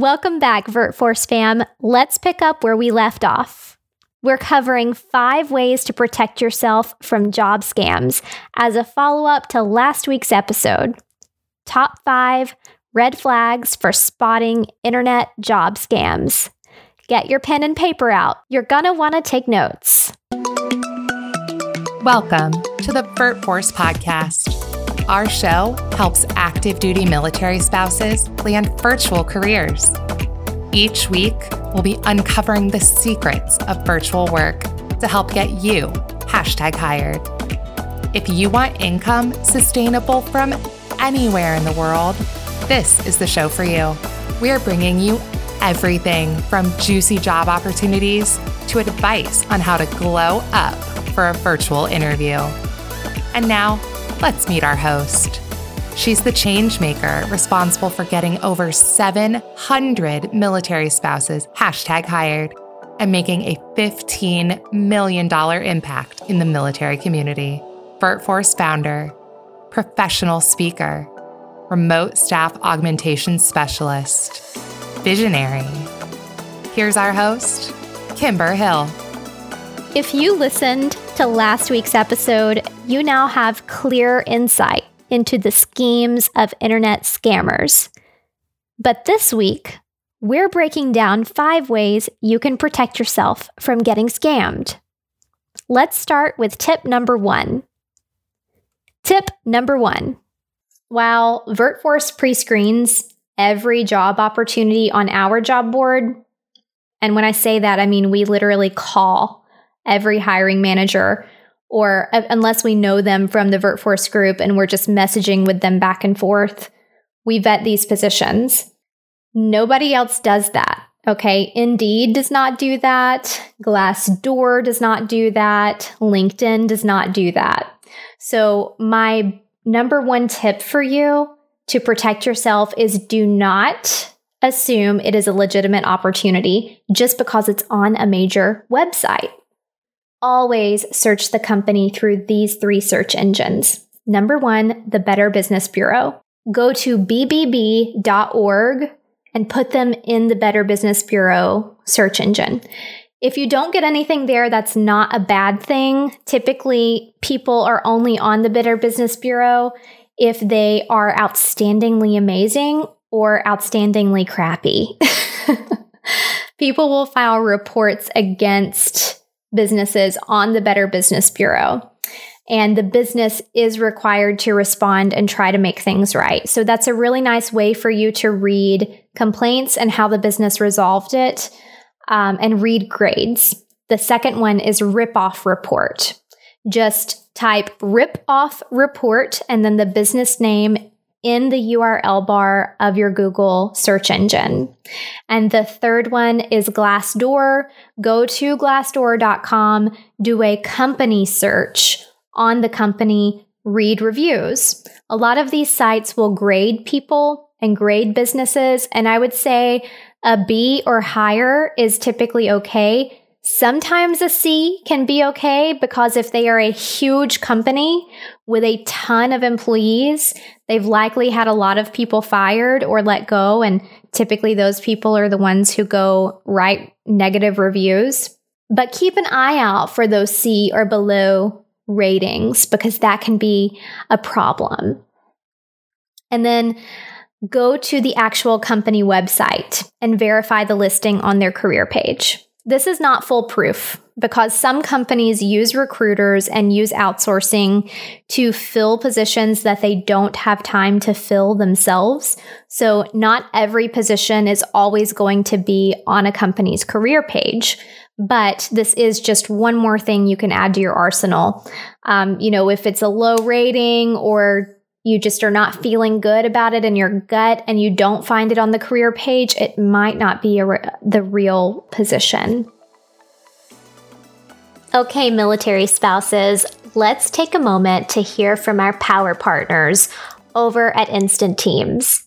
Welcome back, VirtForce fam. Let's pick up where we left off. We're covering five ways to protect yourself from job scams as a follow up to last week's episode. Top five red flags for spotting internet job scams. Get your pen and paper out. You're gonna wanna take notes. Welcome to the VirtForce podcast. Our show helps active duty military spouses land virtual careers. Each week, we'll be uncovering the secrets of virtual work to help get you hashtag hired. If you want income sustainable from anywhere in the world, this is the show for you. We are bringing you everything from juicy job opportunities to advice on how to glow up for a virtual interview. And now, let's meet our host. She's the change maker responsible for getting over 700 military spouses hashtag hired and making a $15 million impact in the military community. VirtForce founder, professional speaker, remote staff augmentation specialist, visionary. Here's our host, Kimber Hill. If you listened to last week's episode, you now have clear insight into the schemes of internet scammers. But this week, we're breaking down five ways you can protect yourself from getting scammed. Let's start with tip number one. Tip number one While VirtForce pre screens every job opportunity on our job board, and when I say that, I mean we literally call every hiring manager or uh, unless we know them from the VirtForce group and we're just messaging with them back and forth, we vet these positions. Nobody else does that. Okay. Indeed does not do that. Glassdoor does not do that. LinkedIn does not do that. So, my number one tip for you to protect yourself is do not assume it is a legitimate opportunity just because it's on a major website always search the company through these three search engines. Number one, the Better Business Bureau. Go to bbb.org and put them in the Better Business Bureau search engine. If you don't get anything there, that's not a bad thing. Typically, people are only on the Better Business Bureau if they are outstandingly amazing or outstandingly crappy. people will file reports against businesses on the Better Business Bureau. And the business is required to respond and try to make things right. So that's a really nice way for you to read complaints and how the business resolved it um, and read grades. The second one is rip off report. Just type rip off report and then the business name in the URL bar of your Google search engine. And the third one is Glassdoor. Go to glassdoor.com, do a company search on the company, read reviews. A lot of these sites will grade people and grade businesses, and I would say a B or higher is typically okay. Sometimes a C can be okay because if they are a huge company with a ton of employees, they've likely had a lot of people fired or let go. And typically those people are the ones who go write negative reviews. But keep an eye out for those C or below ratings because that can be a problem. And then go to the actual company website and verify the listing on their career page. This is not foolproof because some companies use recruiters and use outsourcing to fill positions that they don't have time to fill themselves. So, not every position is always going to be on a company's career page. But this is just one more thing you can add to your arsenal. Um, you know, if it's a low rating or you just are not feeling good about it in your gut and you don't find it on the career page, it might not be re- the real position. Okay, military spouses, let's take a moment to hear from our power partners over at Instant Teams.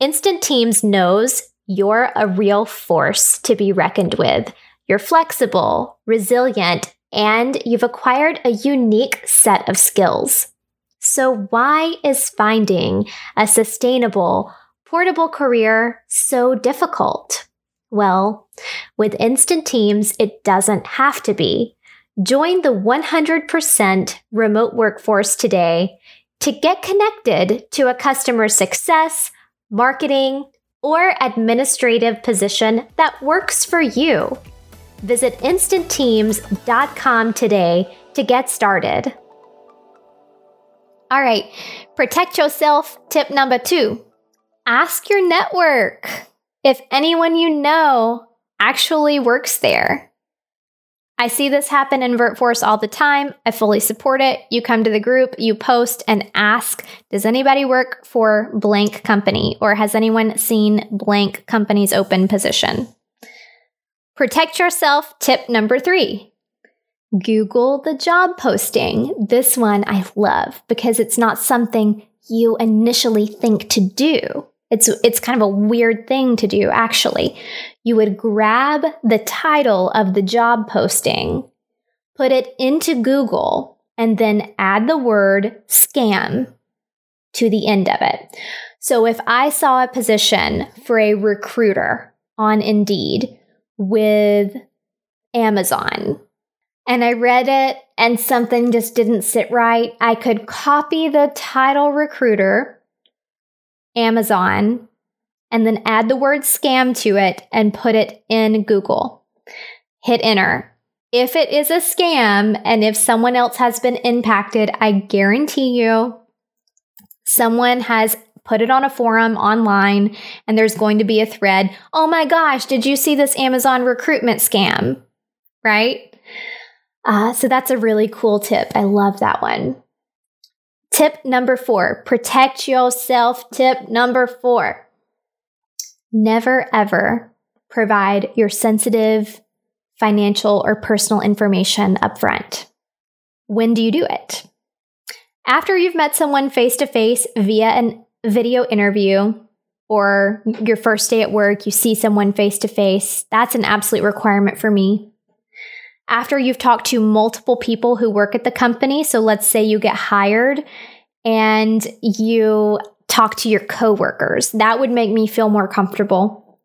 Instant Teams knows you're a real force to be reckoned with. You're flexible, resilient, and you've acquired a unique set of skills. So, why is finding a sustainable, portable career so difficult? Well, with Instant Teams, it doesn't have to be. Join the 100% remote workforce today to get connected to a customer success, marketing, or administrative position that works for you. Visit instantteams.com today to get started. All right, protect yourself. Tip number two ask your network if anyone you know actually works there. I see this happen in VirtForce all the time. I fully support it. You come to the group, you post and ask, does anybody work for blank company or has anyone seen blank company's open position? Protect yourself. Tip number three. Google the job posting. This one I love because it's not something you initially think to do. It's it's kind of a weird thing to do actually. You would grab the title of the job posting, put it into Google, and then add the word scam to the end of it. So if I saw a position for a recruiter on Indeed with Amazon and I read it and something just didn't sit right, I could copy the title recruiter Amazon, and then add the word scam to it and put it in Google. Hit enter. If it is a scam and if someone else has been impacted, I guarantee you someone has put it on a forum online and there's going to be a thread. Oh my gosh, did you see this Amazon recruitment scam? Right? Uh, so that's a really cool tip. I love that one. Tip number four protect yourself. Tip number four never ever provide your sensitive financial or personal information upfront. When do you do it? After you've met someone face to face via an video interview or your first day at work, you see someone face to face. That's an absolute requirement for me after you've talked to multiple people who work at the company. So let's say you get hired and you talk to your coworkers. That would make me feel more comfortable.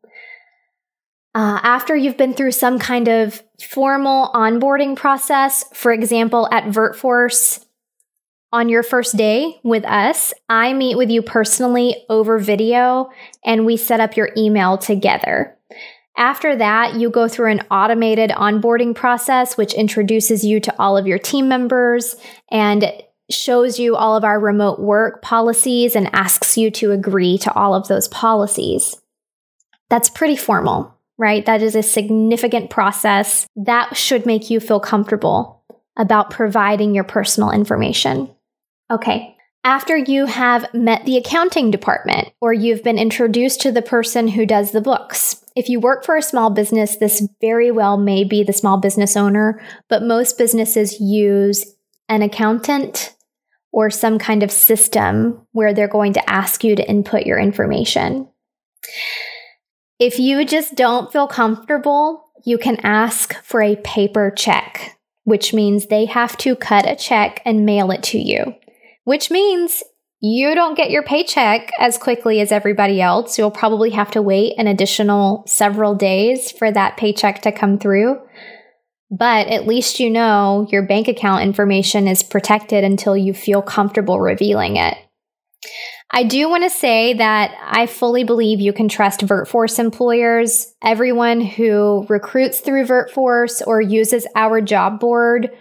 Uh, after you've been through some kind of formal onboarding process, for example, at VirtForce, on your first day with us, I meet with you personally over video and we set up your email together. After that, you go through an automated onboarding process, which introduces you to all of your team members and shows you all of our remote work policies and asks you to agree to all of those policies. That's pretty formal, right? That is a significant process that should make you feel comfortable about providing your personal information. Okay, after you have met the accounting department or you've been introduced to the person who does the books. If you work for a small business, this very well may be the small business owner, but most businesses use an accountant or some kind of system where they're going to ask you to input your information. If you just don't feel comfortable, you can ask for a paper check, which means they have to cut a check and mail it to you which means you don't get your paycheck as quickly as everybody else. You'll probably have to wait an additional several days for that paycheck to come through. But at least you know your bank account information is protected until you feel comfortable revealing it. I do want to say that I fully believe you can trust VirtForce employers. Everyone who recruits through VirtForce or uses our job board,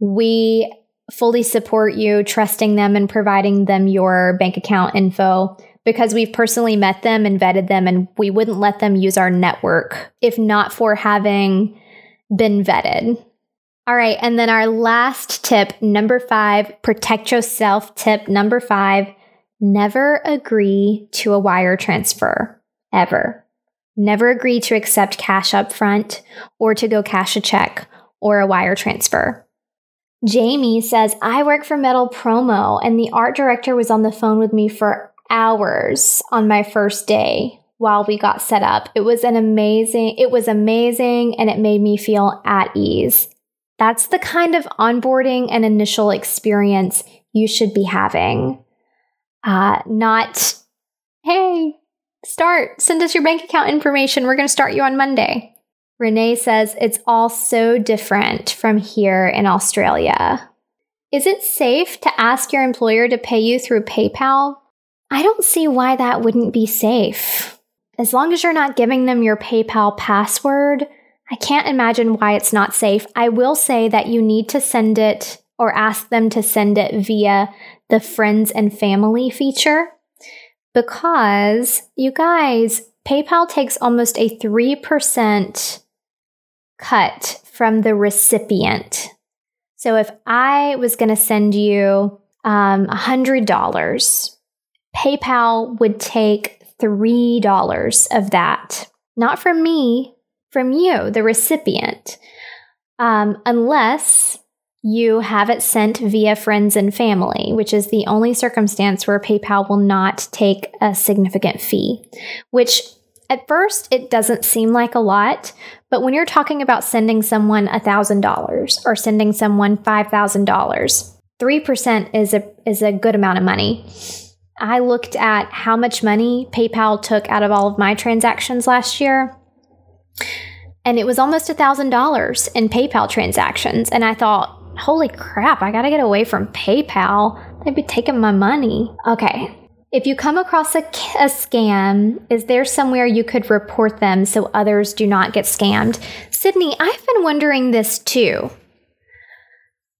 we fully support you, trusting them and providing them your bank account info because we've personally met them and vetted them, and we wouldn't let them use our network if not for having been vetted. All right, and then our last tip, number five, protect yourself. Tip number five, never agree to a wire transfer, ever. Never agree to accept cash up front or to go cash a check or a wire transfer. Jamie says, I work for Metal Promo, and the art director was on the phone with me for hours on my first day while we got set up. It was an amazing, it was amazing, and it made me feel at ease. That's the kind of onboarding and initial experience you should be having. Uh, not, hey, Start. Send us your bank account information. We're going to start you on Monday. Renee says it's all so different from here in Australia. Is it safe to ask your employer to pay you through PayPal? I don't see why that wouldn't be safe. As long as you're not giving them your PayPal password, I can't imagine why it's not safe. I will say that you need to send it or ask them to send it via the friends and family feature because you guys, PayPal takes almost a 3% cut from the recipient. So if I was going to send you um, $100, PayPal would take $3 of that, not from me, from you, the recipient, um, unless you have it sent via friends and family, which is the only circumstance where PayPal will not take a significant fee, which at first it doesn't seem like a lot, but when you're talking about sending someone $1,000 or sending someone $5,000, 3% is a is a good amount of money. I looked at how much money PayPal took out of all of my transactions last year. And it was almost $1,000 in PayPal transactions. And I thought, holy crap, I gotta get away from PayPal. They'd be taking my money. Okay. If you come across a, a, scam, is there somewhere you could report them so others do not get scammed? Sydney, I've been wondering this too.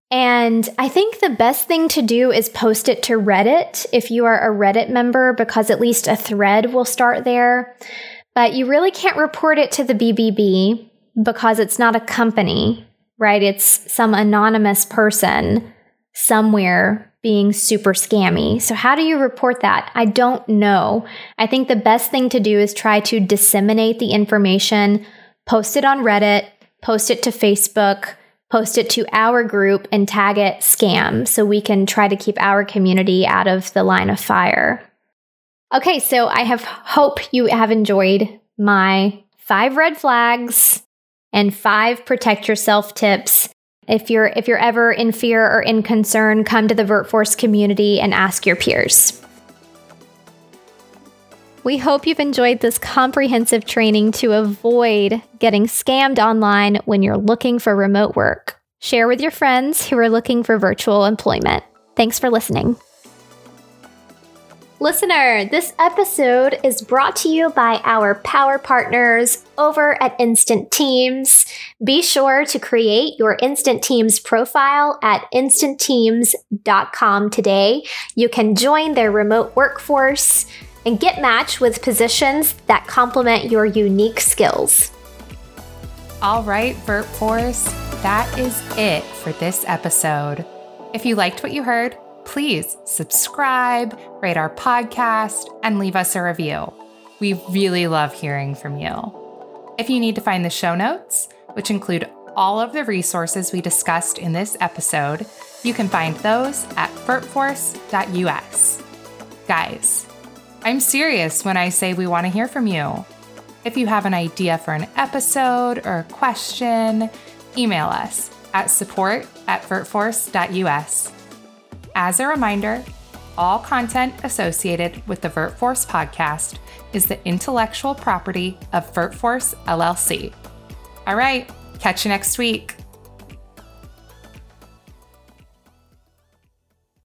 And I think the best thing to do is post it to Reddit if you are a Reddit member, because at least a thread will start there. But you really can't report it to the BBB because it's not a company right? It's some anonymous person somewhere being super scammy. So, how do you report that? I don't know. I think the best thing to do is try to disseminate the information, post it on Reddit, post it to Facebook, post it to our group, and tag it scam so we can try to keep our community out of the line of fire. Okay, so I have hope you have enjoyed my five red flags and five protect yourself tips. If you're if you're ever in fear or in concern, come to the VirtForce community and ask your peers. We hope you've enjoyed this comprehensive training to avoid getting scammed online when you're looking for remote work. Share with your friends who are looking for virtual employment. Thanks for listening. Listener, this episode is brought to you by our power partners over at Instant Teams. Be sure to create your Instant Teams profile at instantteams.com today. You can join their remote workforce and get matched with positions that complement your unique skills. All right, VirtForce, that is it for this episode. If you liked what you heard, please subscribe, rate our podcast, and leave us a review. We really love hearing from you. If you need to find the show notes, which include all of the resources we discussed in this episode, you can find those at virtforce.us. Guys, I'm serious when I say we want to hear from you. If you have an idea for an episode or a question, email us at support at virtforce.us. As a reminder, all content associated with the VirtForce podcast is the intellectual property of VirtForce LLC. All right, catch you next week.